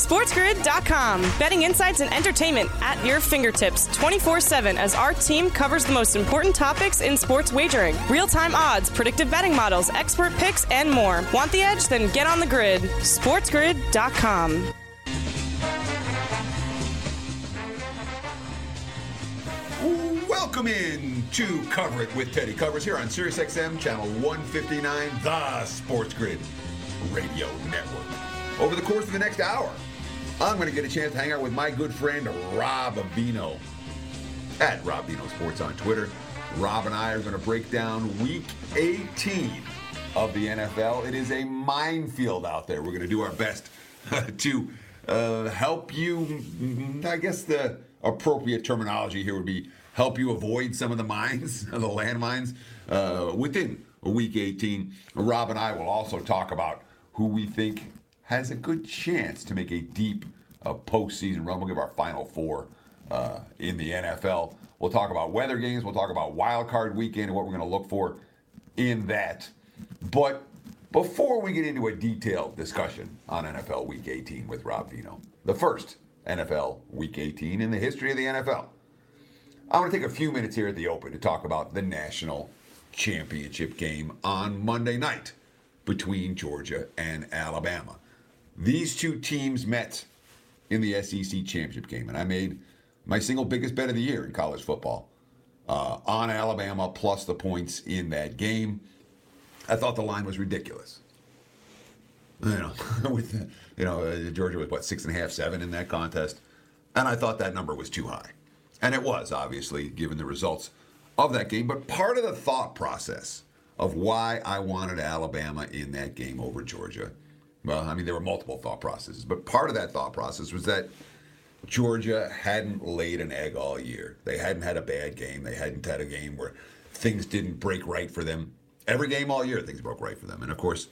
SportsGrid.com. Betting insights and entertainment at your fingertips 24 7 as our team covers the most important topics in sports wagering real time odds, predictive betting models, expert picks, and more. Want the edge? Then get on the grid. SportsGrid.com. Welcome in to Cover It with Teddy Covers here on SiriusXM Channel 159, the Sports Grid Radio Network. Over the course of the next hour, I'm going to get a chance to hang out with my good friend Rob Avino at Rob Avino Sports on Twitter. Rob and I are going to break down Week 18 of the NFL. It is a minefield out there. We're going to do our best to uh, help you. I guess the appropriate terminology here would be help you avoid some of the mines, the landmines uh, within Week 18. Rob and I will also talk about who we think has a good chance to make a deep uh, postseason run. We'll give our final four uh, in the NFL. We'll talk about weather games. We'll talk about wild card weekend and what we're going to look for in that. But before we get into a detailed discussion on NFL Week 18 with Rob Veno, the first NFL Week 18 in the history of the NFL, I want to take a few minutes here at the Open to talk about the national championship game on Monday night between Georgia and Alabama. These two teams met in the SEC championship game, and I made my single biggest bet of the year in college football uh, on Alabama plus the points in that game. I thought the line was ridiculous. You know, with you know uh, Georgia was what six and a half, seven in that contest, and I thought that number was too high, and it was obviously given the results of that game. But part of the thought process of why I wanted Alabama in that game over Georgia, well, I mean there were multiple thought processes, but part of that thought process was that Georgia hadn't laid an egg all year. They hadn't had a bad game. They hadn't had a game where things didn't break right for them. Every game all year, things broke right for them. And of course,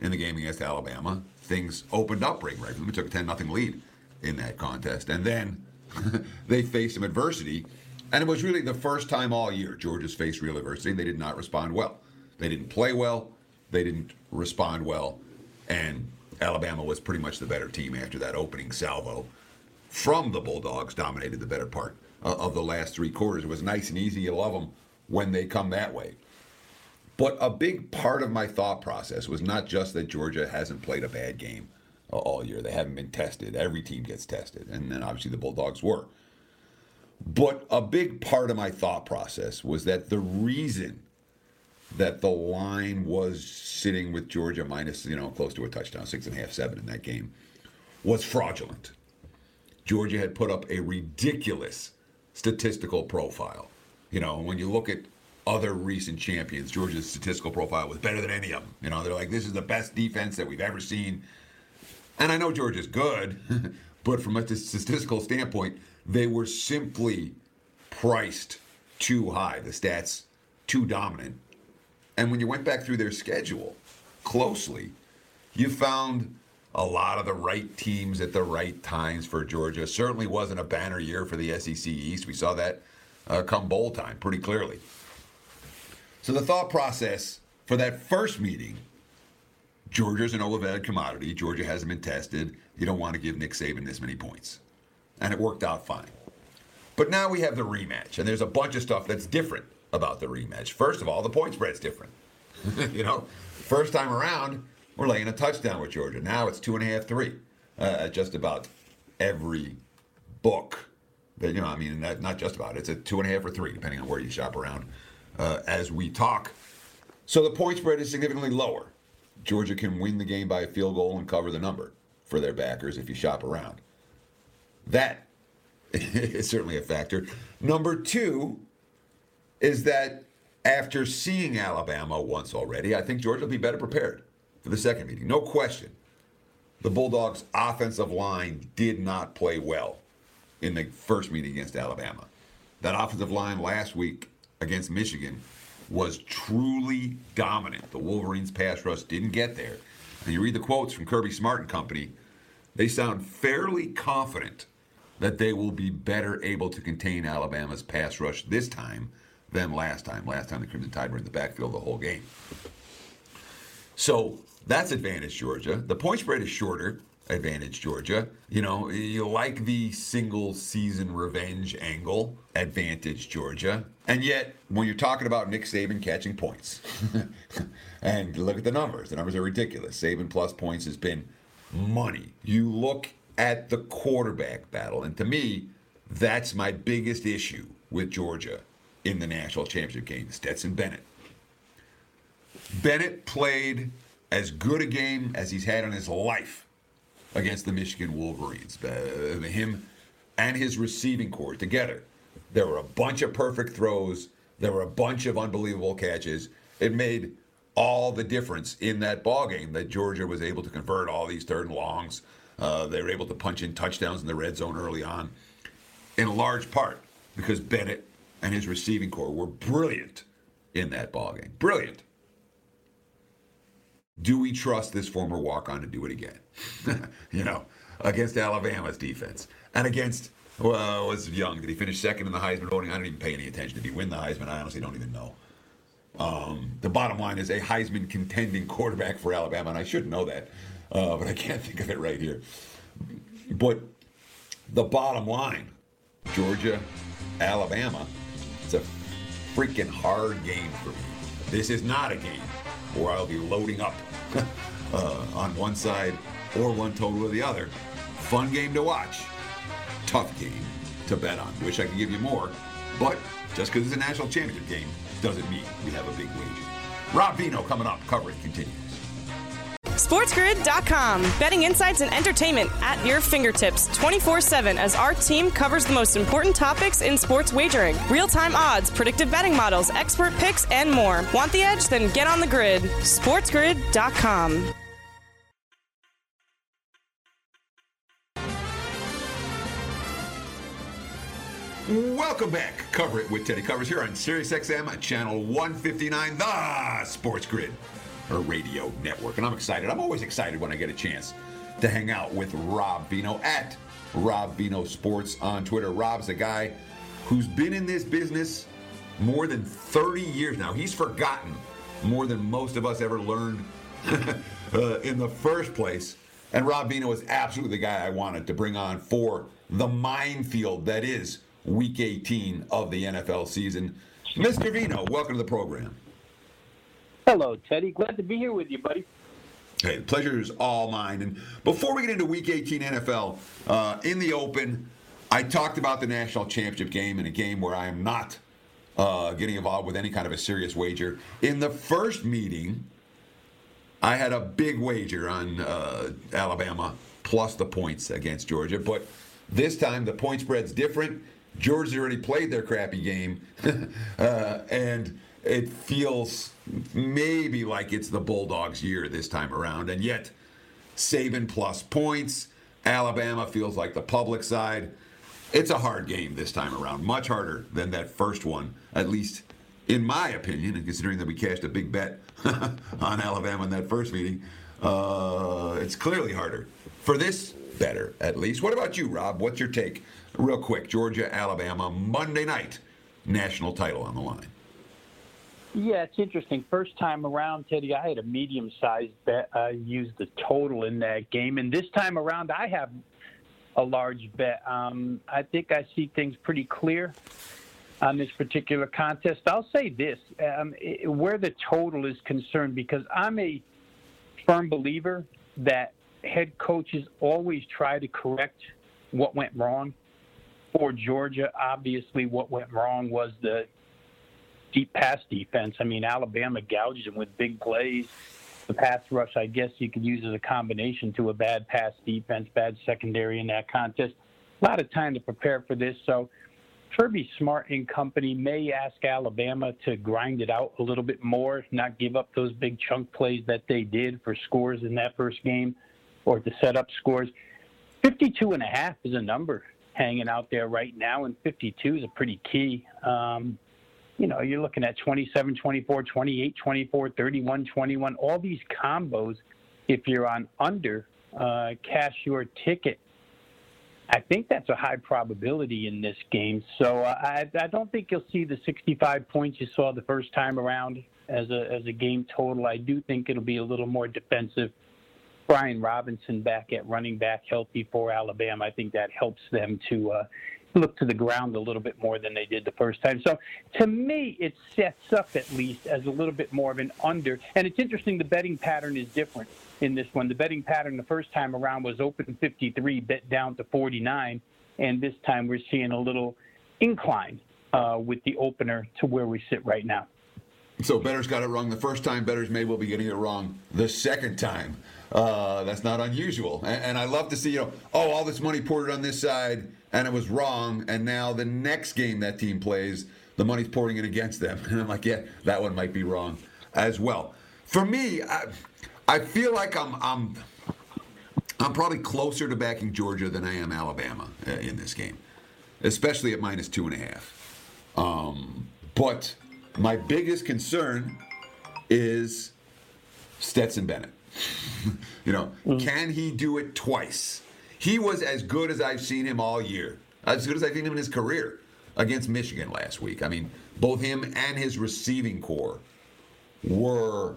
in the game against Alabama, things opened up break right for them. We took a 10 0 lead in that contest. And then they faced some adversity. And it was really the first time all year Georgia's faced real adversity. They did not respond well. They didn't play well. They didn't respond well. And Alabama was pretty much the better team after that opening salvo from the Bulldogs dominated the better part uh, of the last three quarters. It was nice and easy. You love them when they come that way. But a big part of my thought process was not just that Georgia hasn't played a bad game all year. They haven't been tested. Every team gets tested. And then obviously the Bulldogs were. But a big part of my thought process was that the reason that the line was sitting with Georgia minus, you know, close to a touchdown, six and a half, seven in that game, was fraudulent. Georgia had put up a ridiculous statistical profile. You know, when you look at other recent champions, Georgia's statistical profile was better than any of them. You know, they're like, this is the best defense that we've ever seen. And I know Georgia's good, but from a statistical standpoint, they were simply priced too high. The stats too dominant. And when you went back through their schedule closely, you found a lot of the right teams at the right times for Georgia. Certainly wasn't a banner year for the SEC East. We saw that uh, come bowl time pretty clearly. So the thought process for that first meeting, Georgia's an overvalued commodity. Georgia hasn't been tested. You don't want to give Nick Saban this many points. And it worked out fine. But now we have the rematch, and there's a bunch of stuff that's different about the rematch. First of all, the point spread's different. you know, first time around, we're laying a touchdown with Georgia. Now it's two and a half, three. Uh, just about every book that, you know, I mean, not just about. It's a two and a half or three, depending on where you shop around uh, as we talk. So the point spread is significantly lower. Georgia can win the game by a field goal and cover the number for their backers if you shop around. That is certainly a factor. Number two is that after seeing Alabama once already, I think Georgia will be better prepared for the second meeting. No question. The Bulldogs' offensive line did not play well in the first meeting against Alabama. That offensive line last week against Michigan was truly dominant. The Wolverines' pass rush didn't get there. And you read the quotes from Kirby Smart and company, they sound fairly confident that they will be better able to contain Alabama's pass rush this time than last time. Last time the Crimson Tide were in the backfield the whole game. So that's advantage Georgia. The point spread is shorter. advantage Georgia. You know, you like the single season revenge angle, advantage Georgia. And yet, when you're talking about Nick Saban catching points, and look at the numbers, the numbers are ridiculous. Saban plus points has been money. You look at the quarterback battle, and to me, that's my biggest issue with Georgia in the national championship game, Stetson Bennett. Bennett played as good a game as he's had in his life against the Michigan Wolverines. Uh, him and his receiving corps together. There were a bunch of perfect throws. There were a bunch of unbelievable catches. It made all the difference in that ball game that Georgia was able to convert all these third and longs. Uh, they were able to punch in touchdowns in the red zone early on, in large part because Bennett and his receiving corps were brilliant in that ball game. Brilliant. Do we trust this former walk-on to do it again? you know, against Alabama's defense and against well, was young. Did he finish second in the Heisman voting? I don't even pay any attention. Did he win the Heisman? I honestly don't even know. Um, the bottom line is a Heisman contending quarterback for Alabama, and I should know that, uh, but I can't think of it right here. But the bottom line, Georgia, Alabama, it's a freaking hard game for me. This is not a game where I'll be loading up uh, on one side or one total or the other. Fun game to watch. Tough game to bet on. Wish I could give you more, but just because it's a national championship game doesn't mean we have a big wager. Rob Veno coming up. Coverage continues. SportsGrid.com. Betting insights and entertainment at your fingertips 24 7 as our team covers the most important topics in sports wagering real time odds, predictive betting models, expert picks, and more. Want the edge? Then get on the grid. SportsGrid.com. Welcome back. Cover it with Teddy Covers here on SiriusXM, channel 159, the Sports Grid radio network. And I'm excited. I'm always excited when I get a chance to hang out with Rob Veno at Rob Veno Sports on Twitter. Rob's a guy who's been in this business more than 30 years now. He's forgotten more than most of us ever learned uh, in the first place. And Rob Veno is absolutely the guy I wanted to bring on for the minefield that is week 18 of the NFL season. Mr. Veno, welcome to the program. Hello, Teddy. Glad to be here with you, buddy. Hey, the pleasure is all mine. And before we get into Week 18 NFL, uh, in the open, I talked about the national championship game in a game where I am not uh, getting involved with any kind of a serious wager. In the first meeting, I had a big wager on uh, Alabama plus the points against Georgia, but this time the point spread's different. Georgia's already played their crappy game, uh, and it feels maybe like it's the Bulldogs' year this time around. And yet, Saban plus points. Alabama feels like the public side. It's a hard game this time around, much harder than that first one, at least in my opinion, and considering that we cashed a big bet on Alabama in that first meeting, uh, it's clearly harder. For this, better, at least. What about you, Rob? What's your take? Real quick Georgia, Alabama, Monday night, national title on the line. Yeah, it's interesting. First time around, Teddy, I had a medium sized bet. I used the total in that game. And this time around, I have a large bet. Um, I think I see things pretty clear on this particular contest. I'll say this um, it, where the total is concerned, because I'm a firm believer that head coaches always try to correct what went wrong. For Georgia, obviously, what went wrong was the deep pass defense. I mean, Alabama gouged them with big plays. The pass rush, I guess you could use as a combination to a bad pass defense, bad secondary in that contest. A lot of time to prepare for this. So Kirby Smart and company may ask Alabama to grind it out a little bit more, not give up those big chunk plays that they did for scores in that first game or to set up scores. 52 and a half is a number hanging out there right now, and 52 is a pretty key. Um, you know, you're looking at 27, 24, 28, 24, 31, 21, all these combos. If you're on under, uh, cash your ticket. I think that's a high probability in this game. So uh, I, I don't think you'll see the 65 points you saw the first time around as a as a game total. I do think it'll be a little more defensive Brian Robinson back at running back healthy for Alabama, I think that helps them to uh, look to the ground a little bit more than they did the first time. So to me, it sets up at least as a little bit more of an under. And it's interesting, the betting pattern is different in this one. The betting pattern the first time around was open 53, bet down to 49. And this time we're seeing a little incline uh, with the opener to where we sit right now. So bettors got it wrong the first time. Bettors may well be getting it wrong the second time. Uh, that's not unusual. And, and, I love to see, you know, oh, all this money poured on this side and it was wrong. And now the next game that team plays, the money's pouring in against them. And I'm like, yeah, that one might be wrong as well. For me, I, I feel like I'm, I'm, I'm probably closer to backing Georgia than I am Alabama uh, in this game, especially at minus two and a half. Um, but my biggest concern is Stetson Bennett. you know, mm. can he do it twice? He was as good as I've seen him all year, as good as I've seen him in his career against Michigan last week. I mean, both him and his receiving corps were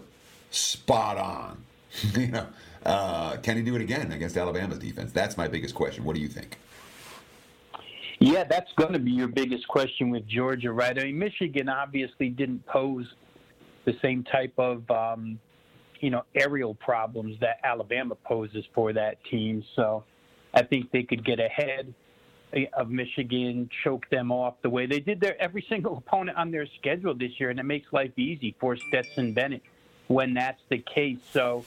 spot on. you know, uh, can he do it again against Alabama's defense? That's my biggest question. What do you think? Yeah, that's going to be your biggest question with Georgia, right? I mean, Michigan obviously didn't pose the same type of um, you know, aerial problems that Alabama poses for that team. So I think they could get ahead of Michigan, choke them off the way they did their every single opponent on their schedule this year, and it makes life easy for Stetson Bennett when that's the case. So,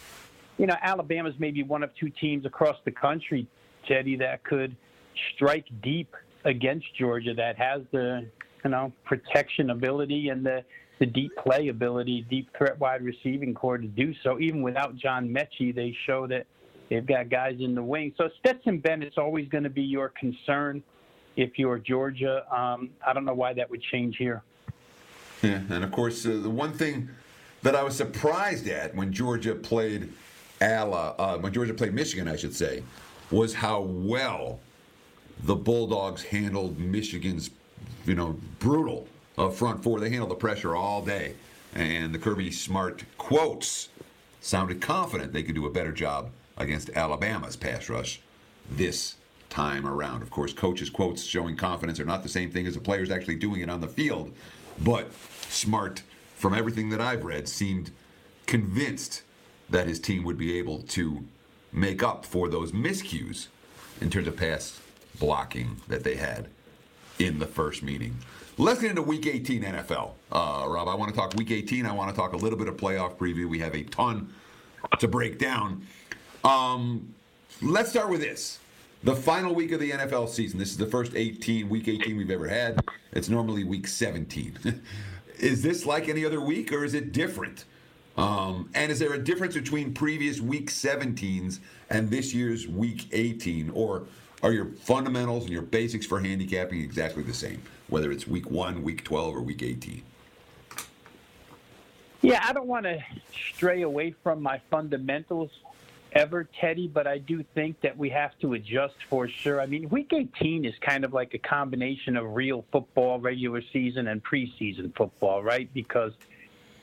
you know, Alabama's maybe one of two teams across the country, Teddy, that could strike deep against Georgia that has the you know protection ability and the the deep play ability, deep threat wide receiving corps to do so. Even without John Metchie, they show that they've got guys in the wing. So Stetson Bennett's always going to be your concern if you're Georgia. Um, I don't know why that would change here. Yeah, and of course, uh, the one thing that I was surprised at when Georgia played Ala, uh, when Georgia played Michigan, I should say, was how well the Bulldogs handled Michigan's, you know, brutal uh, front four. They handled the pressure all day. And the Kirby Smart quotes sounded confident they could do a better job against Alabama's pass rush this time around. Of course, coaches' quotes showing confidence are not the same thing as the players actually doing it on the field. But Smart, from everything that I've read, seemed convinced that his team would be able to make up for those miscues in terms of pass blocking that they had in the first meeting. Let's get into Week 18 NFL. Uh, Rob, I want to talk Week 18. I want to talk a little bit of playoff preview. We have a ton to break down. Um, let's start with this. The final week of the NFL season. This is the first 18, Week 18 we've ever had. It's normally Week 17. is this like any other week, or is it different? Um, and is there a difference between previous Week 17s and this year's Week 18, or are your fundamentals and your basics for handicapping exactly the same? whether it's week one, week 12, or week 18? Yeah, I don't want to stray away from my fundamentals ever, Teddy, but I do think that we have to adjust for sure. I mean, week 18 is kind of like a combination of real football, regular season, and preseason football, right? Because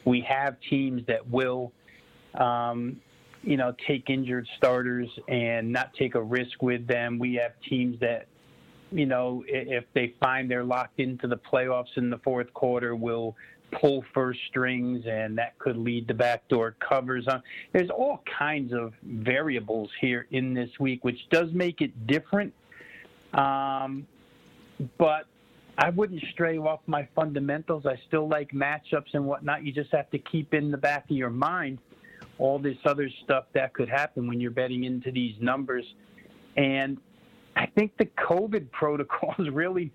we have teams that will, um, you know, take injured starters and not take a risk with them. We have teams that you know, if they find they're locked into the playoffs in the fourth quarter, will pull first strings, and that could lead to backdoor covers. On there's all kinds of variables here in this week, which does make it different. Um, but I wouldn't stray off my fundamentals. I still like matchups and whatnot. You just have to keep in the back of your mind all this other stuff that could happen when you're betting into these numbers. And I think the COVID protocols really,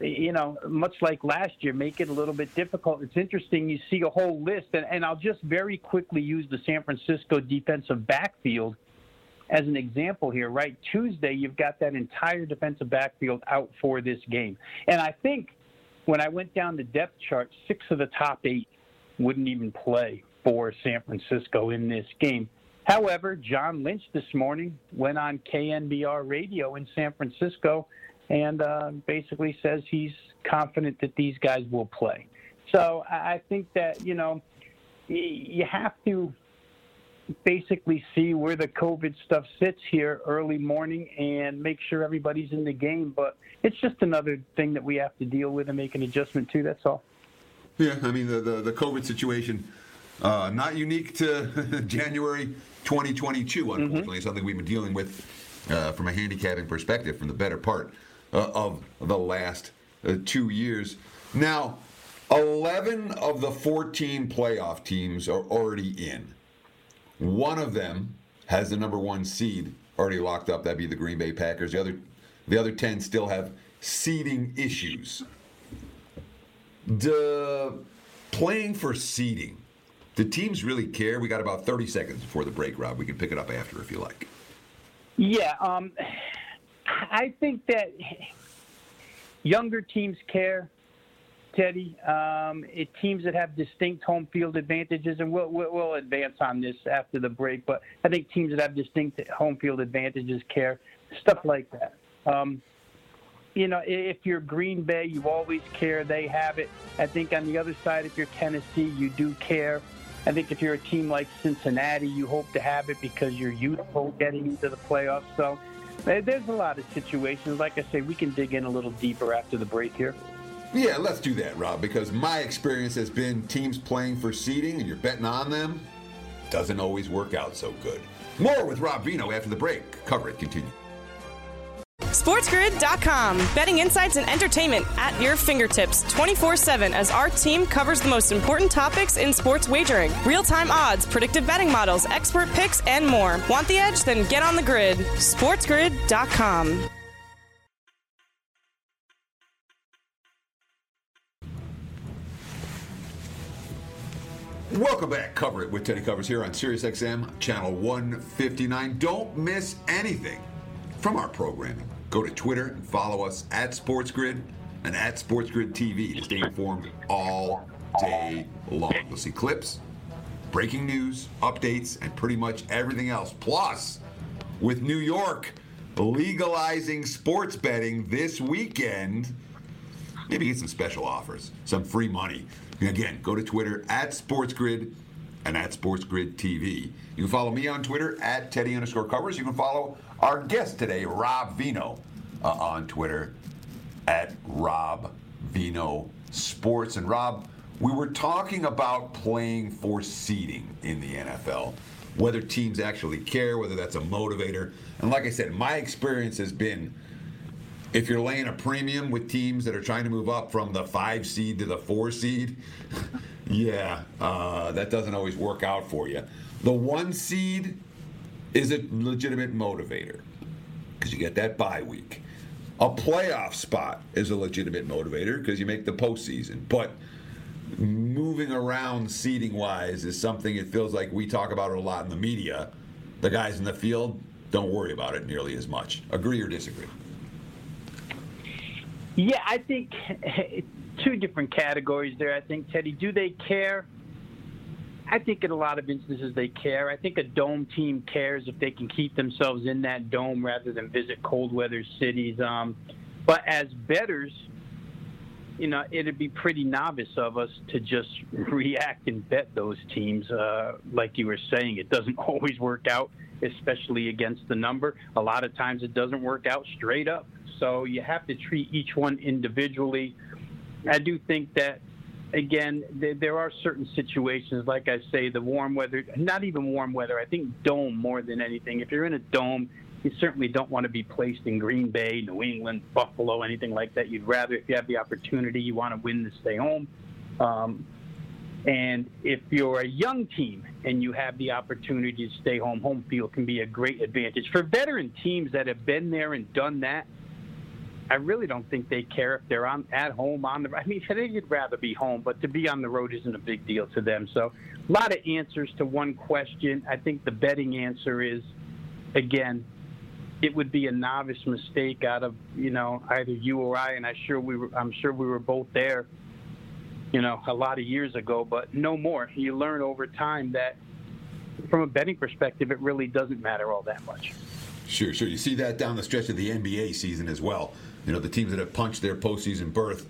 you know, much like last year, make it a little bit difficult. It's interesting. You see a whole list, and, and I'll just very quickly use the San Francisco defensive backfield as an example here, right? Tuesday, you've got that entire defensive backfield out for this game. And I think when I went down the depth chart, six of the top eight wouldn't even play for San Francisco in this game. However, John Lynch this morning went on KNBR radio in San Francisco and uh, basically says he's confident that these guys will play. So I think that, you know, you have to basically see where the COVID stuff sits here early morning and make sure everybody's in the game. But it's just another thing that we have to deal with and make an adjustment to. That's all. Yeah, I mean the the, the COVID situation, uh, not unique to January 2022. Mm-hmm. Unfortunately, mm-hmm. something we've been dealing with uh, from a handicapping perspective from the better part uh, of the last uh, two years. Now, 11 of the 14 playoff teams are already in. One of them has the number one seed already locked up. That'd be the Green Bay Packers. The other, the other 10 still have seeding issues. The playing for seeding. Do teams really care? We got about 30 seconds before the break, Rob. We can pick it up after if you like. Yeah, um, I think that younger teams care. Teddy. Um, it, teams that have distinct home field advantages, and we'll, we'll, we'll, advance on this after the break, but I think teams that have distinct home field advantages care. Stuff like that. Um, you know, if you're Green Bay, you always care. They have it. I think on the other side, if you're Tennessee, you do care. I think if you're a team like Cincinnati, you hope to have it because you're youthful getting into the playoffs. So there's a lot of situations. Like I say, we can dig in a little deeper after the break here. Yeah, let's do that, Rob, because my experience has been teams playing for seeding and you're betting on them doesn't always work out so good. More with Rob Veno after the break. Cover it continue. SportsGrid.com. Betting insights and entertainment at your fingertips 24 7 as our team covers the most important topics in sports wagering real time odds, predictive betting models, expert picks, and more. Want the edge? Then get on the grid. SportsGrid.com. Welcome back. Cover it with Teddy Covers here on SiriusXM, channel 159. Don't miss anything from our programming. Go to Twitter and follow us at SportsGrid and at SportsGrid TV to stay informed all day long. You'll see clips, breaking news, updates, and pretty much everything else. Plus, with New York legalizing sports betting this weekend, maybe get some special offers, some free money. Again, go to Twitter at SportsGrid and at SportsGrid TV. You can follow me on Twitter at Teddy underscore covers. You can follow our guest today, Rob Veno, uh, on Twitter at Rob Veno Sports. And Rob, we were talking about playing for seeding in the NFL, whether teams actually care, whether that's a motivator. And like I said, my experience has been if you're laying a premium with teams that are trying to move up from the five seed to the four seed, yeah, uh, that doesn't always work out for you. The one seed is a legitimate motivator because you get that bye week. A playoff spot is a legitimate motivator because you make the postseason. But moving around seeding wise is something it feels like we talk about a lot in the media. The guys in the field don't worry about it nearly as much. Agree or disagree? Yeah, I think two different categories there. I think Teddy, do they care? I think in a lot of instances they care. I think a dome team cares if they can keep themselves in that dome rather than visit cold weather cities. Um, but as bettors, you know, it'd be pretty novice of us to just react and bet those teams. Uh, like you were saying, it doesn't always work out, especially against the number. A lot of times it doesn't work out straight up. So you have to treat each one individually. I do think that, again, th- there are certain situations, like I say, the warm weather, not even warm weather, I think dome more than anything. If you're in a dome, you certainly don't want to be placed in Green Bay, New England, Buffalo, anything like that. You'd rather, if you have the opportunity, you want to win to stay home. Um, and if you're a young team and you have the opportunity to stay home, home field can be a great advantage. For veteran teams that have been there and done that, I really don't think they care if they're on at home on the. I mean, they'd rather be home, but to be on the road isn't a big deal to them. So, a lot of answers to one question. I think the betting answer is, again, it would be a novice mistake out of you know either you or I, and I sure we were. I'm sure we were both there. You know, a lot of years ago, but no more. You learn over time that, from a betting perspective, it really doesn't matter all that much. Sure, sure. You see that down the stretch of the NBA season as well. You know, the teams that have punched their postseason berth,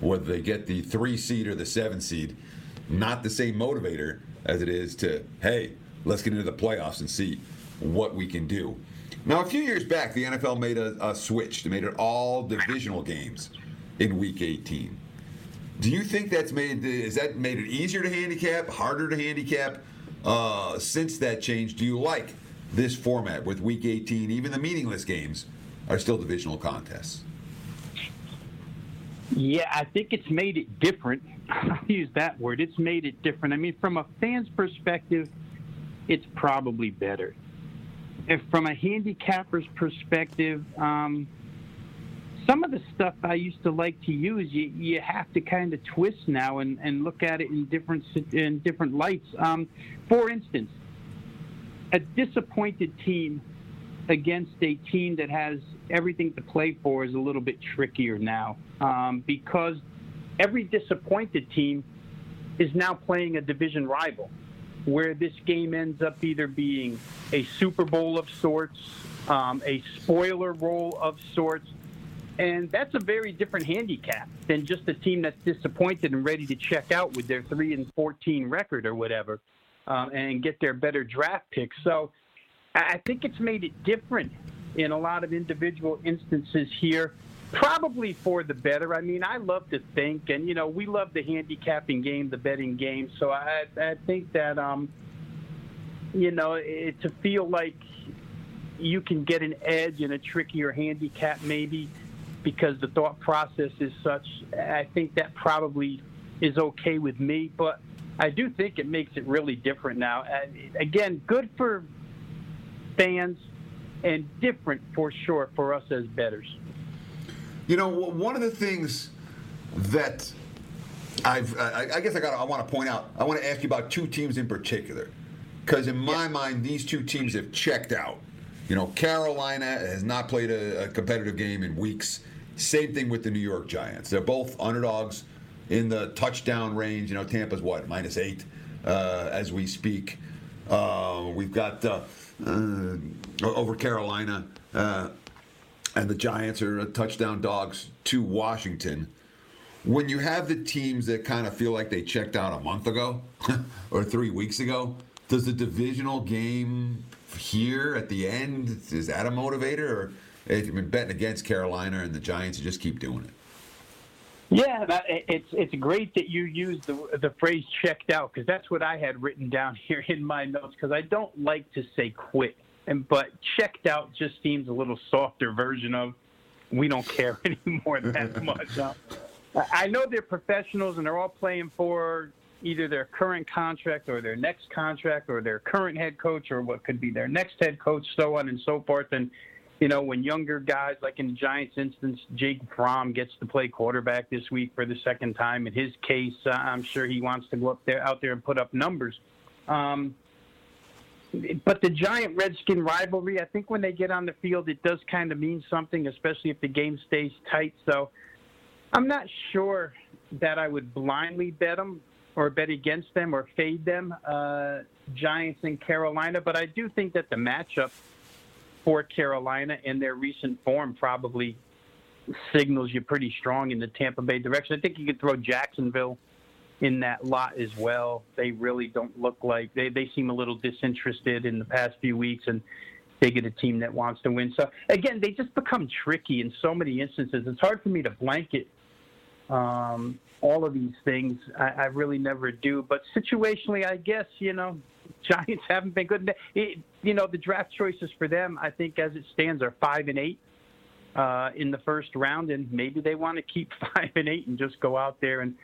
whether they get the three seed or the seven seed, not the same motivator as it is to, hey, let's get into the playoffs and see what we can do. Now, a few years back, the NFL made a, a switch. They made it all divisional games in Week 18. Do you think that's made is that made it easier to handicap, harder to handicap uh, since that change? Do you like this format with Week 18? Even the meaningless games are still divisional contests. Yeah, I think it's made it different. I'll use that word. It's made it different. I mean, from a fan's perspective, it's probably better. If from a handicapper's perspective, um, some of the stuff I used to like to use, you, you have to kind of twist now and, and look at it in different in different lights. Um, for instance, a disappointed team against a team that has everything to play for is a little bit trickier now um, because every disappointed team is now playing a division rival where this game ends up either being a Super Bowl of sorts, um, a spoiler role of sorts, and that's a very different handicap than just a team that's disappointed and ready to check out with their 3 and 14 record or whatever um, and get their better draft picks. So I think it's made it different in a lot of individual instances here, probably for the better. I mean, I love to think, and, you know, we love the handicapping game, the betting game. So I, I think that, um, you know, it, to feel like you can get an edge in a trickier handicap maybe because the thought process is such. I think that probably is okay with me, but I do think it makes it really different now. again, good for fans and different for sure for us as bettors. You know, one of the things that I've, I, I guess I got, I want to point out, I want to ask you about two teams in particular, because in my yeah. mind, these two teams have checked out. You know, Carolina has not played a, a competitive game in weeks. Same thing with the New York Giants. They're both underdogs in the touchdown range. You know, Tampa's what minus eight uh, as we speak. Uh, we've got uh, uh over Carolina, uh, and the Giants are touchdown dogs to Washington. When you have the teams that kind of feel like they checked out a month ago or three weeks ago, does the divisional game here at the end is that a motivator or? if you've been betting against Carolina and the Giants, you just keep doing it. Yeah, it's it's great that you use the the phrase "checked out" because that's what I had written down here in my notes. Because I don't like to say "quit," and but "checked out" just seems a little softer version of "we don't care anymore that much." I know they're professionals and they're all playing for either their current contract or their next contract or their current head coach or what could be their next head coach, so on and so forth. And you know, when younger guys, like in the Giants' instance, Jake Fromm gets to play quarterback this week for the second time. In his case, uh, I'm sure he wants to go up there, out there, and put up numbers. Um, but the Giant Redskin rivalry, I think when they get on the field, it does kind of mean something, especially if the game stays tight. So I'm not sure that I would blindly bet them or bet against them or fade them, uh, Giants and Carolina. But I do think that the matchup for Carolina and their recent form probably signals you pretty strong in the Tampa Bay direction. I think you could throw Jacksonville in that lot as well. They really don't look like they, they seem a little disinterested in the past few weeks and they get a team that wants to win. So again, they just become tricky in so many instances. It's hard for me to blanket um, all of these things. I, I really never do. But situationally, I guess you know Giants haven't been good. It, you know, the draft choices for them, I think, as it stands, are five and eight uh, in the first round, and maybe they want to keep five and eight and just go out there and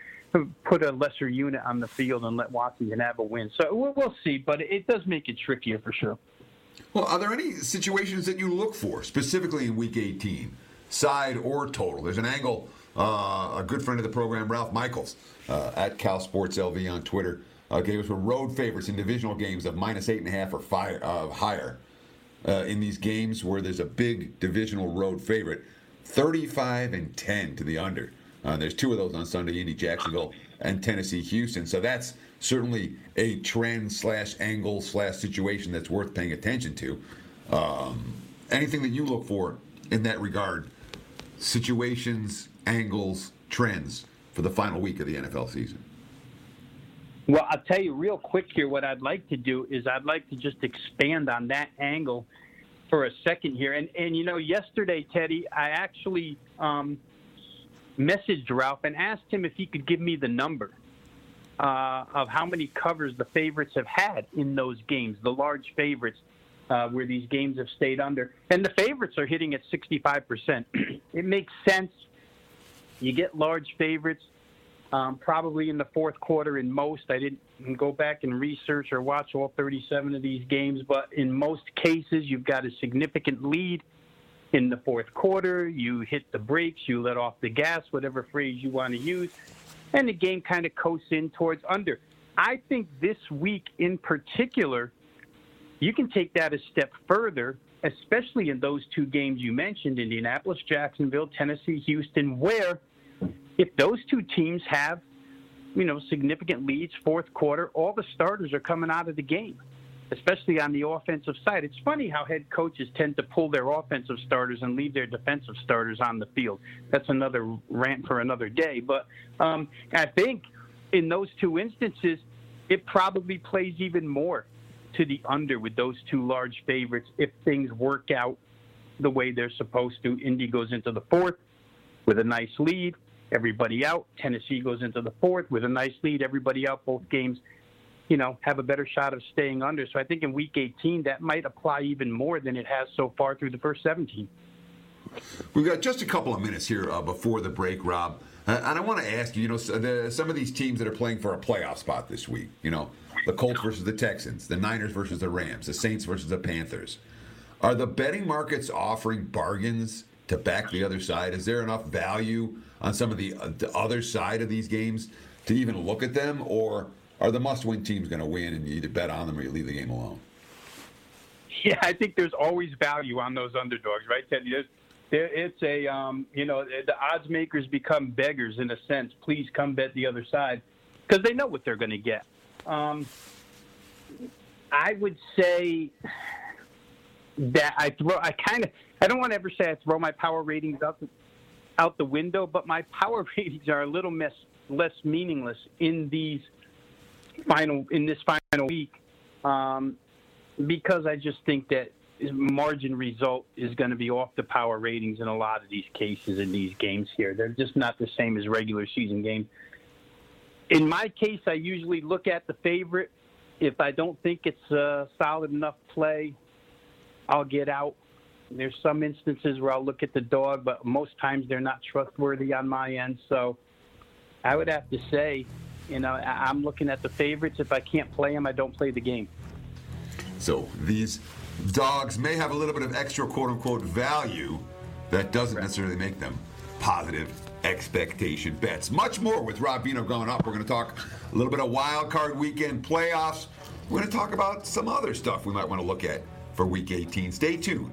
put a lesser unit on the field and let Washington have a win. So we'll, we'll see, but it does make it trickier for sure. Well, are there any situations that you look for specifically in Week 18, side or total? There's an angle. Uh, a good friend of the program, Ralph Michaels, uh, at Cal Sports LV on Twitter uh, gave us road favorites in divisional games of minus eight and a half or fire, uh, higher. Uh, in these games where there's a big divisional road favorite, 35 and 10 to the under. Uh, there's two of those on Sunday, Indy, Jacksonville, and Tennessee, Houston. So that's certainly a trend slash angle slash situation that's worth paying attention to. Um, anything that you look for in that regard, situations, angles, trends for the final week of the NFL season. Well, I'll tell you real quick here. What I'd like to do is I'd like to just expand on that angle for a second here. And and you know, yesterday, Teddy, I actually um, messaged Ralph and asked him if he could give me the number uh, of how many covers the favorites have had in those games, the large favorites. Uh, where these games have stayed under, and the favorites are hitting at 65%. it makes sense. You get large favorites um, probably in the fourth quarter in most. I didn't go back and research or watch all 37 of these games, but in most cases, you've got a significant lead in the fourth quarter. You hit the brakes, you let off the gas, whatever phrase you want to use, and the game kind of coasts in towards under. I think this week in particular, you can take that a step further, especially in those two games you mentioned Indianapolis, Jacksonville, Tennessee, Houston, where if those two teams have, you know, significant leads, fourth quarter, all the starters are coming out of the game, especially on the offensive side. It's funny how head coaches tend to pull their offensive starters and leave their defensive starters on the field. That's another rant for another day. But um, I think in those two instances, it probably plays even more to the under with those two large favorites if things work out the way they're supposed to. Indy goes into the fourth with a nice lead everybody out. Tennessee goes into the fourth with a nice lead, everybody out. Both games, you know, have a better shot of staying under. So I think in Week 18 that might apply even more than it has so far through the first 17. We've got just a couple of minutes here uh, before the break, Rob. Uh, and I want to ask you, you know, the, some of these teams that are playing for a playoff spot this week, you know, the Colts versus the Texans, the Niners versus the Rams, the Saints versus the Panthers. Are the betting markets offering bargains to back the other side? Is there enough value on some of the, uh, the other side of these games to even look at them, or are the must-win teams going to win and you either bet on them or you leave the game alone? Yeah, I think there's always value on those underdogs, right, Teddy? There's, there, it's a um, you know the odds makers become beggars in a sense. Please come bet the other side because they know what they're going to get. Um, I would say that I throw. I kind of. I don't want to ever say I throw my power ratings out the, out the window, but my power ratings are a little less less meaningless in these final in this final week um, because I just think that margin result is going to be off the power ratings in a lot of these cases in these games here. They're just not the same as regular season games. In my case, I usually look at the favorite. If I don't think it's a solid enough play, I'll get out. There's some instances where I'll look at the dog, but most times they're not trustworthy on my end. So I would have to say, you know, I'm looking at the favorites. If I can't play them, I don't play the game. So these dogs may have a little bit of extra quote unquote value that doesn't necessarily make them positive expectation bets. Much more with Rob Veno going up. We're going to talk a little bit of wild card weekend playoffs. We're going to talk about some other stuff we might want to look at for week 18. Stay tuned.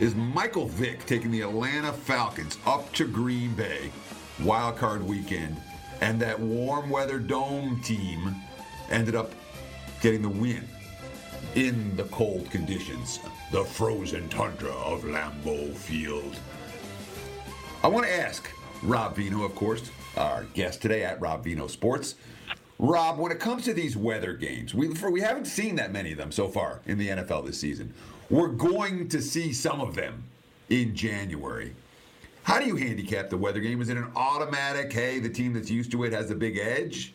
is Michael Vick taking the Atlanta Falcons up to Green Bay, wild card weekend, and that warm weather dome team ended up getting the win in the cold conditions, the frozen tundra of Lambeau Field. I want to ask Rob Veno, of course, our guest today at Rob Veno Sports. Rob, when it comes to these weather games, we, we haven't seen that many of them so far in the NFL this season. We're going to see some of them in January. How do you handicap the weather game? Is it an automatic, hey, the team that's used to it has a big edge?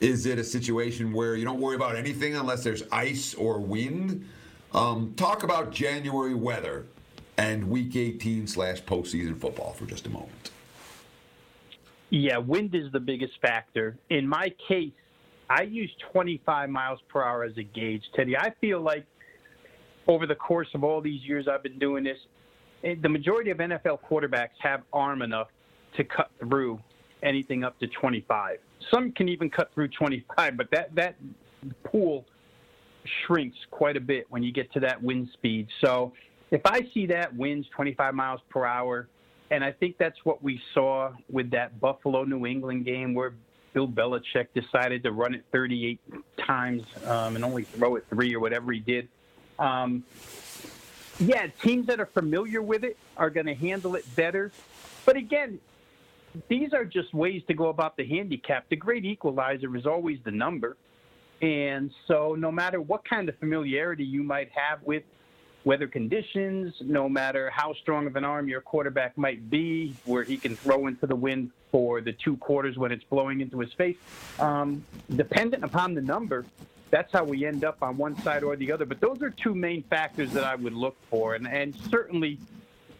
Is it a situation where you don't worry about anything unless there's ice or wind? Um, talk about January weather and week 18 slash postseason football for just a moment. Yeah, wind is the biggest factor. In my case, I use 25 miles per hour as a gauge, Teddy. I feel like over the course of all these years I've been doing this, the majority of NFL quarterbacks have arm enough to cut through anything up to 25. Some can even cut through 25, but that that pool shrinks quite a bit when you get to that wind speed. So if I see that winds 25 miles per hour, and I think that's what we saw with that Buffalo New England game where Bill Belichick decided to run it 38 times um, and only throw it three or whatever he did. Um, yeah, teams that are familiar with it are going to handle it better. But again, these are just ways to go about the handicap. The great equalizer is always the number. And so, no matter what kind of familiarity you might have with weather conditions, no matter how strong of an arm your quarterback might be, where he can throw into the wind for the two quarters when it's blowing into his face, um, dependent upon the number, that's how we end up on one side or the other. But those are two main factors that I would look for. And, and certainly,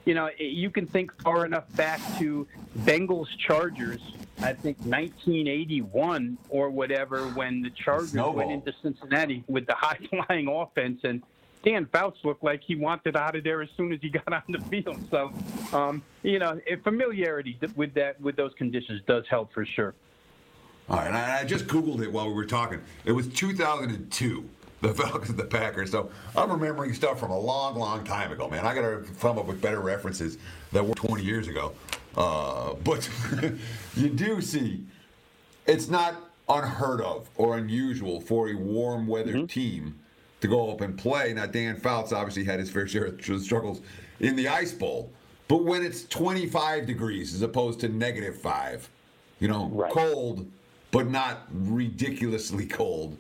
you know, you can think far enough back to Bengals Chargers, I think 1981 or whatever, when the Chargers went into Cincinnati with the high flying offense. And Dan Fouts looked like he wanted out of there as soon as he got on the field. So, um, you know, familiarity with that with those conditions does help for sure. All right, and I, I just Googled it while we were talking. It was 2002 the Falcons and the Packers. So I'm remembering stuff from a long, long time ago, man. I got to come up with better references that were 20 years ago. Uh, but you do see it's not unheard of or unusual for a warm weather mm-hmm. team to go up and play. Now, Dan Fouts obviously had his fair share of struggles in the Ice Bowl. But when it's 25 degrees as opposed to negative five, you know, right. cold, but not ridiculously cold,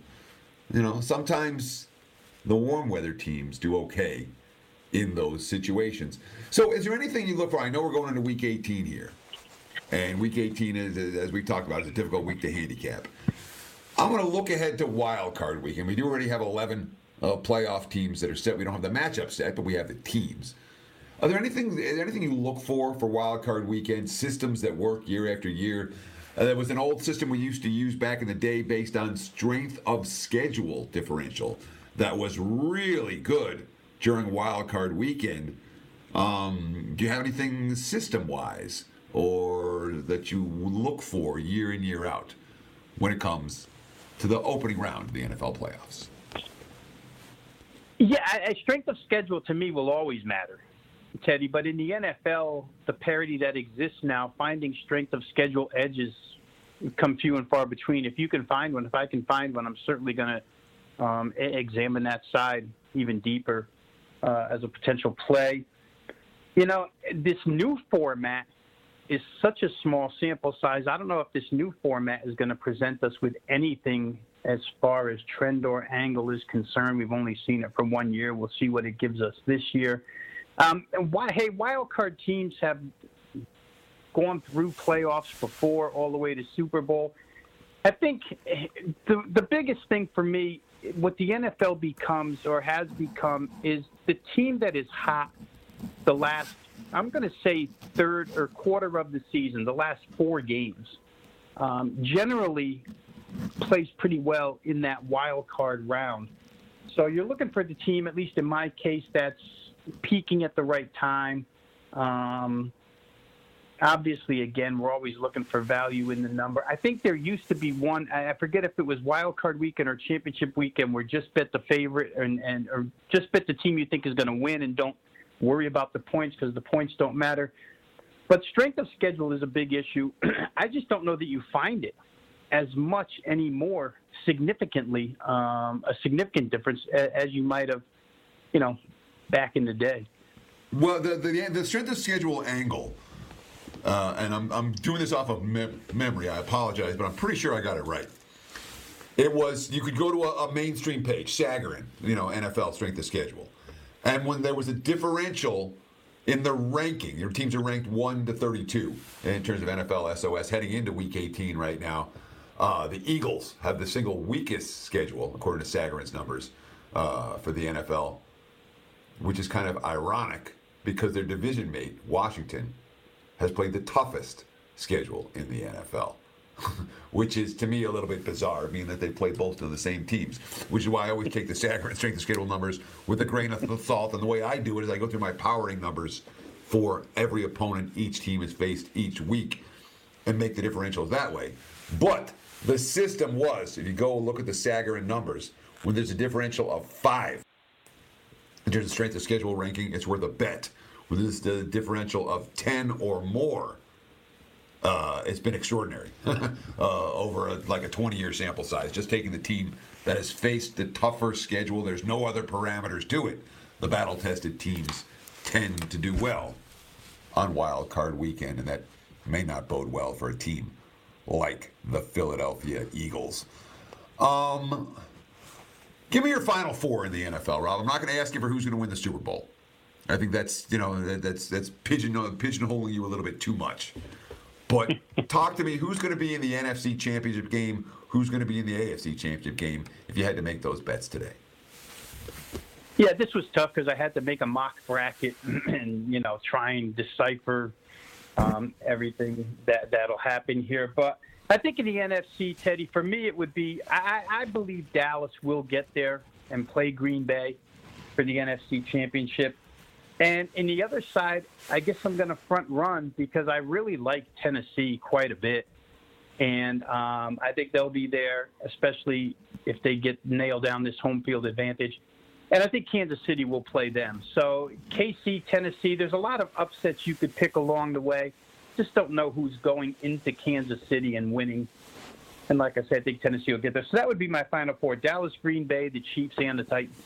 you know, sometimes the warm weather teams do okay in those situations. So, is there anything you look for? I know we're going into week 18 here. And week 18 is, as we've talked about, is a difficult week to handicap. I'm going to look ahead to wild card weekend. We do already have 11 uh, playoff teams that are set. We don't have the matchup set, but we have the teams. Are there anything anything you look for for wild card weekend systems that work year after year? Uh, there was an old system we used to use back in the day based on strength of schedule differential that was really good during wild card weekend. Um, do you have anything system wise or that you look for year in year out when it comes to the opening round of the NFL playoffs? Yeah, strength of schedule to me will always matter, Teddy. But in the NFL, the parity that exists now, finding strength of schedule edges come few and far between. If you can find one, if I can find one, I'm certainly going to um, examine that side even deeper uh, as a potential play. You know, this new format is such a small sample size. I don't know if this new format is going to present us with anything as far as trend or angle is concerned. We've only seen it for one year. We'll see what it gives us this year. Um, and why, hey, wild card teams have gone through playoffs before, all the way to Super Bowl. I think the the biggest thing for me, what the NFL becomes or has become, is the team that is hot the last, I'm going to say, third or quarter of the season, the last four games. Um, generally plays pretty well in that wild card round. So you're looking for the team, at least in my case, that's peaking at the right time. Um, obviously, again, we're always looking for value in the number. I think there used to be one. I forget if it was wild card weekend or championship weekend, where just bet the favorite and, and or just bet the team you think is going to win and don't worry about the points because the points don't matter. But strength of schedule is a big issue. I just don't know that you find it as much anymore significantly um, a significant difference as you might have you know back in the day. Well the the, the strength of schedule angle uh, and I'm, I'm doing this off of mem- memory i apologize but i'm pretty sure i got it right. It was you could go to a, a mainstream page sagarin you know nfl strength of schedule. And when there was a differential in the ranking, your teams are ranked 1 to 32 in terms of NFL SOS heading into week 18 right now. Uh, the Eagles have the single weakest schedule, according to Sagarin's numbers, uh, for the NFL, which is kind of ironic because their division mate, Washington, has played the toughest schedule in the NFL. which is to me a little bit bizarre, being that they play both of the same teams. Which is why I always take the Sagarin strength of schedule numbers with a grain of salt. And the way I do it is I go through my powering numbers for every opponent each team has faced each week and make the differentials that way. But the system was, if you go look at the Sagarin numbers, when there's a differential of five. In terms of strength of schedule ranking, it's worth a bet. With this differential of 10 or more, uh, it's been extraordinary uh, over a, like a 20 year sample size. Just taking the team that has faced the tougher schedule, there's no other parameters to it. The battle tested teams tend to do well on wild card weekend, and that may not bode well for a team like the Philadelphia Eagles. Um, give me your final four in the NFL, Rob. I'm not going to ask you for who's going to win the Super Bowl. I think that's you know that's that's pigeon pigeonholing you a little bit too much. But talk to me. Who's going to be in the NFC Championship game? Who's going to be in the AFC Championship game? If you had to make those bets today. Yeah, this was tough because I had to make a mock bracket and you know try and decipher um, everything that that'll happen here. But I think in the NFC, Teddy, for me it would be I, I believe Dallas will get there and play Green Bay for the NFC Championship. And in the other side, I guess I'm going to front run because I really like Tennessee quite a bit. And um, I think they'll be there, especially if they get nailed down this home field advantage. And I think Kansas City will play them. So KC, Tennessee, there's a lot of upsets you could pick along the way. Just don't know who's going into Kansas City and winning. And like I said, I think Tennessee will get there. So that would be my final four Dallas, Green Bay, the Chiefs, and the Titans.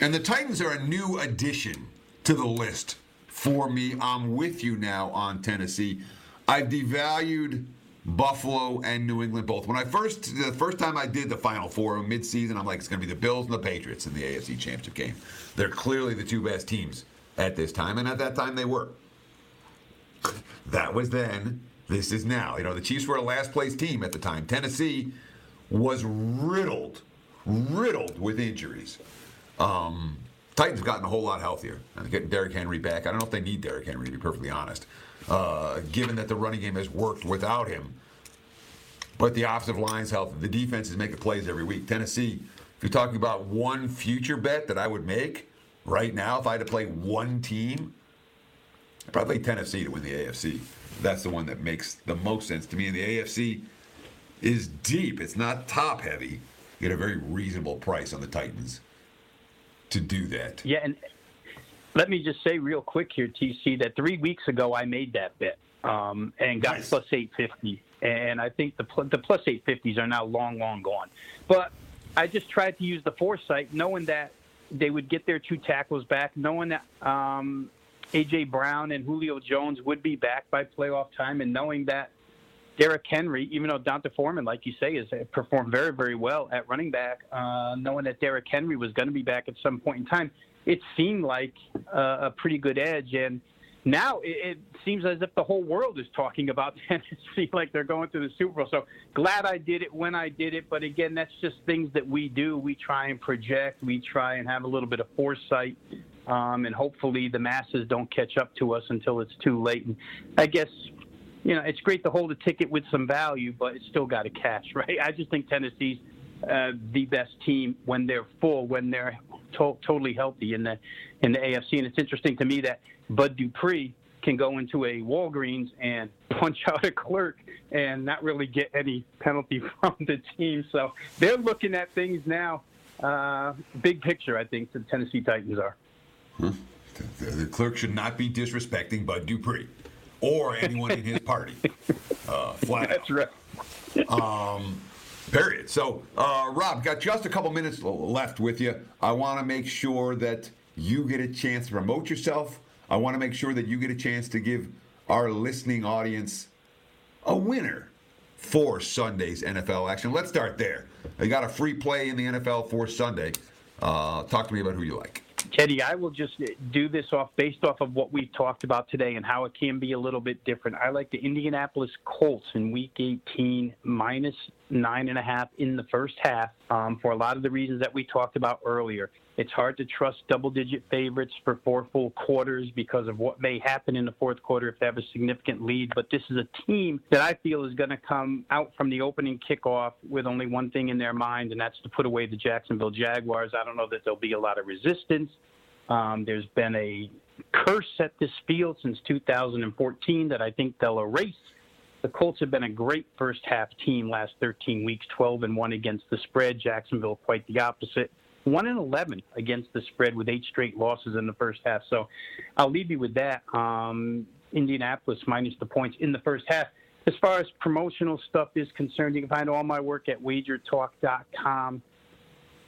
And the Titans are a new addition to the list for me. I'm with you now on Tennessee. I've devalued Buffalo and New England both. When I first the first time I did the Final Four midseason, I'm like, it's going to be the Bills and the Patriots in the AFC Championship game. They're clearly the two best teams at this time, and at that time they were. That was then. This is now. You know, the Chiefs were a last place team at the time. Tennessee was riddled, riddled with injuries. Um, Titans have gotten a whole lot healthier. And getting Derrick Henry back. I don't know if they need Derrick Henry, to be perfectly honest, uh, given that the running game has worked without him. But the offensive line's healthy. The defense is making plays every week. Tennessee, if you're talking about one future bet that I would make right now, if I had to play one team, probably Tennessee to win the AFC. That's the one that makes the most sense to me. And the AFC is deep. It's not top heavy. You get a very reasonable price on the Titans to do that. Yeah, and let me just say real quick here, TC, that three weeks ago I made that bet um, and got nice. plus 850. And I think the, the plus 850s are now long, long gone. But I just tried to use the foresight, knowing that they would get their two tackles back, knowing that um, A.J. Brown and Julio Jones would be back by playoff time, and knowing that Derrick Henry, even though D'Onta Foreman, like you say, has performed very, very well at running back, uh, knowing that Derrick Henry was going to be back at some point in time, it seemed like uh, a pretty good edge. And now it, it seems as if the whole world is talking about Tennessee like they're going to the Super Bowl. So glad I did it when I did it. But again, that's just things that we do. We try and project. We try and have a little bit of foresight. Um, and hopefully the masses don't catch up to us until it's too late. And I guess you know, it's great to hold a ticket with some value, but it's still got to cash, right? I just think Tennessee's uh, the best team when they're full, when they're to- totally healthy in the in the AFC. And it's interesting to me that Bud Dupree can go into a Walgreens and punch out a clerk and not really get any penalty from the team. So they're looking at things now. Uh, big picture, I think, the Tennessee Titans are. The, the clerk should not be disrespecting Bud Dupree or anyone in his party. Uh, flat That's out. right. Um, period. So, uh, Rob, got just a couple minutes left with you. I want to make sure that you get a chance to promote yourself. I want to make sure that you get a chance to give our listening audience a winner for Sunday's NFL action. Let's start there. You got a free play in the NFL for Sunday. Uh, talk to me about who you like. Teddy, I will just do this off based off of what we've talked about today and how it can be a little bit different. I like the Indianapolis Colts in Week 18 minus nine and a half in the first half um, for a lot of the reasons that we talked about earlier. It's hard to trust double digit favorites for four full quarters because of what may happen in the fourth quarter if they have a significant lead. But this is a team that I feel is going to come out from the opening kickoff with only one thing in their mind, and that's to put away the Jacksonville Jaguars. I don't know that there'll be a lot of resistance. Um, there's been a curse at this field since 2014 that I think they'll erase The Colts have been a great first half team last 13 weeks, 12 and 1 against the spread. Jacksonville quite the opposite. 1 and 11 against the spread with eight straight losses in the first half. So I'll leave you with that. Um, Indianapolis minus the points in the first half. As far as promotional stuff is concerned, you can find all my work at wagertalk.com.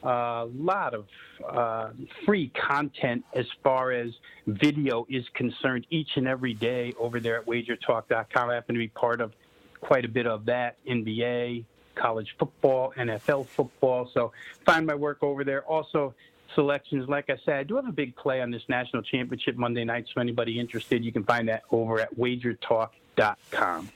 A lot of uh, free content as far as video is concerned each and every day over there at wagertalk.com. I happen to be part of quite a bit of that NBA, college football, NFL football. So find my work over there. Also, selections. Like I said, I do have a big play on this national championship Monday night. So anybody interested, you can find that over at wagertalk.com.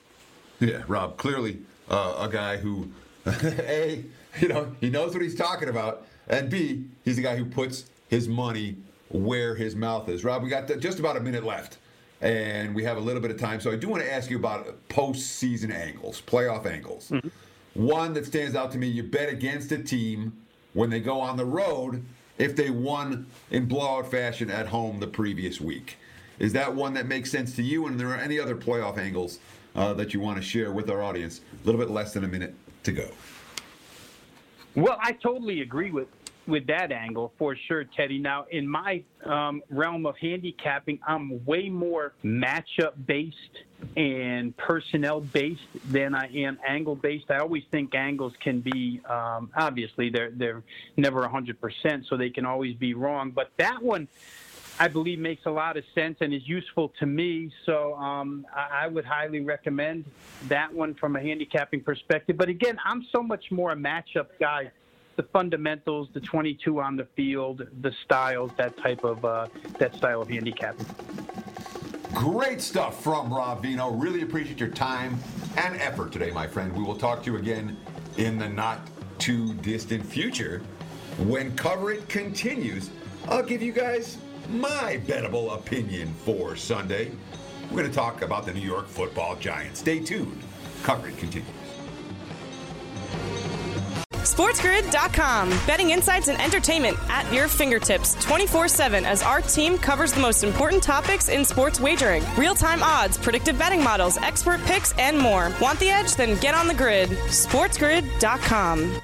Yeah, Rob, clearly uh, a guy who, A, you know, he knows what he's talking about, and B, he's the guy who puts his money where his mouth is. Rob, we got just about a minute left, and we have a little bit of time. So I do want to ask you about postseason angles, playoff angles. Mm-hmm. One that stands out to me, you bet against a team when they go on the road if they won in blowout fashion at home the previous week. Is that one that makes sense to you? And there are any other playoff angles uh, that you want to share with our audience? A little bit less than a minute to go. Well, I totally agree with with that angle for sure, Teddy. Now, in my um, realm of handicapping, I'm way more matchup based and personnel based than I am angle based. I always think angles can be um, obviously they're they're never 100 percent, so they can always be wrong. But that one. I believe makes a lot of sense and is useful to me. So um, I, would highly recommend that one from a handicapping perspective. But again, I'm so much more a matchup guy. The fundamentals, the 22 on the field, the styles, that type of uh, that style of handicapping. Great stuff from Rob Veno. Really appreciate your time and effort today, my friend. We will talk to you again in the not too distant future when Cover It continues. I'll give you guys my bettable opinion for Sunday. We're going to talk about the New York football giants. Stay tuned. Coverage continues. SportsGrid.com. Betting insights and entertainment at your fingertips 24 7 as our team covers the most important topics in sports wagering real time odds, predictive betting models, expert picks, and more. Want the edge? Then get on the grid. SportsGrid.com.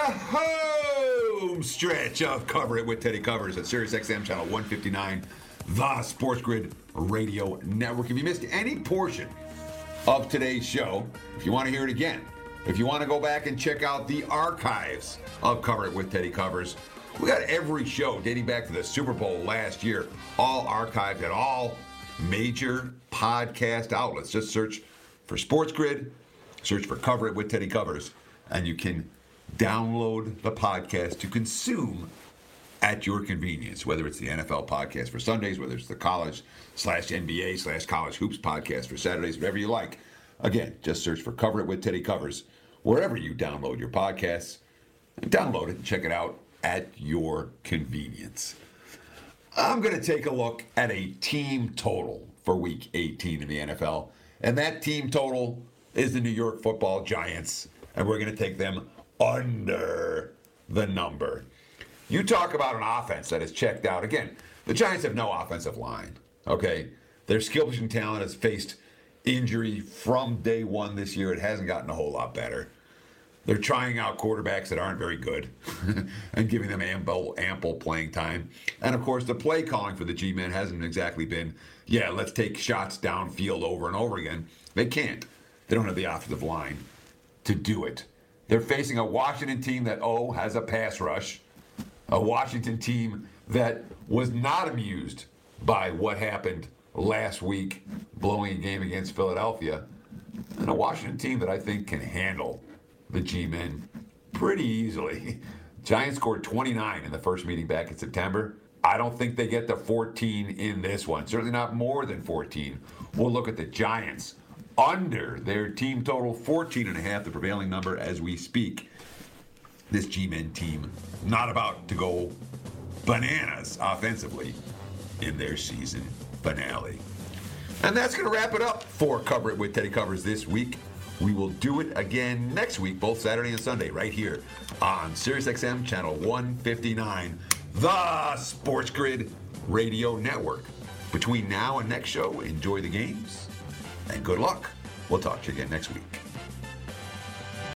home stretch of Cover It with Teddy Covers at SiriusXM Channel 159, the Sports Grid Radio Network. If you missed any portion of today's show, if you want to hear it again, if you want to go back and check out the archives of Cover It with Teddy Covers, we got every show dating back to the Super Bowl last year, all archived at all major podcast outlets. Just search for Sports Grid, search for Cover It with Teddy Covers, and you can download the podcast to consume at your convenience, whether it's the NFL podcast for Sundays, whether it's the college slash NBA slash college hoops podcast for Saturdays, whatever you like. Again, just search for Cover It with Teddy Covers wherever you download your podcasts. Download it and check it out at your convenience. I'm going to take a look at a team total for week 18 in the NFL. And that team total is the New York football Giants. And we're going to take them under the number. You talk about an offense that is checked out. Again, the Giants have no offensive line. Okay. Their skill position talent has faced injury from day one this year. It hasn't gotten a whole lot better. They're trying out quarterbacks that aren't very good and giving them ample, ample playing time. And of course, the play calling for the G men hasn't exactly been, yeah, let's take shots downfield over and over again. They can't. They don't have the offensive line to do it. They're facing a Washington team that, oh, has a pass rush, a Washington team that was not amused by what happened last week, blowing a game against Philadelphia, and a Washington team that I think can handle the G men pretty easily. Giants scored 29 in the first meeting back in September. I don't think they get the 14 in this one. Certainly not more than 14. We'll look at the Giants under their team total 14 and a half, the prevailing number as we speak. This G-Men team not about to go bananas offensively in their season finale. And that's going to wrap it up for Cover It with Teddy Covers this week. We will do it again next week, both Saturday and Sunday, right here on SiriusXM Channel 159, the Sports Grid Radio Network. Between now and next show, enjoy the games and good luck. We'll talk to you again next week.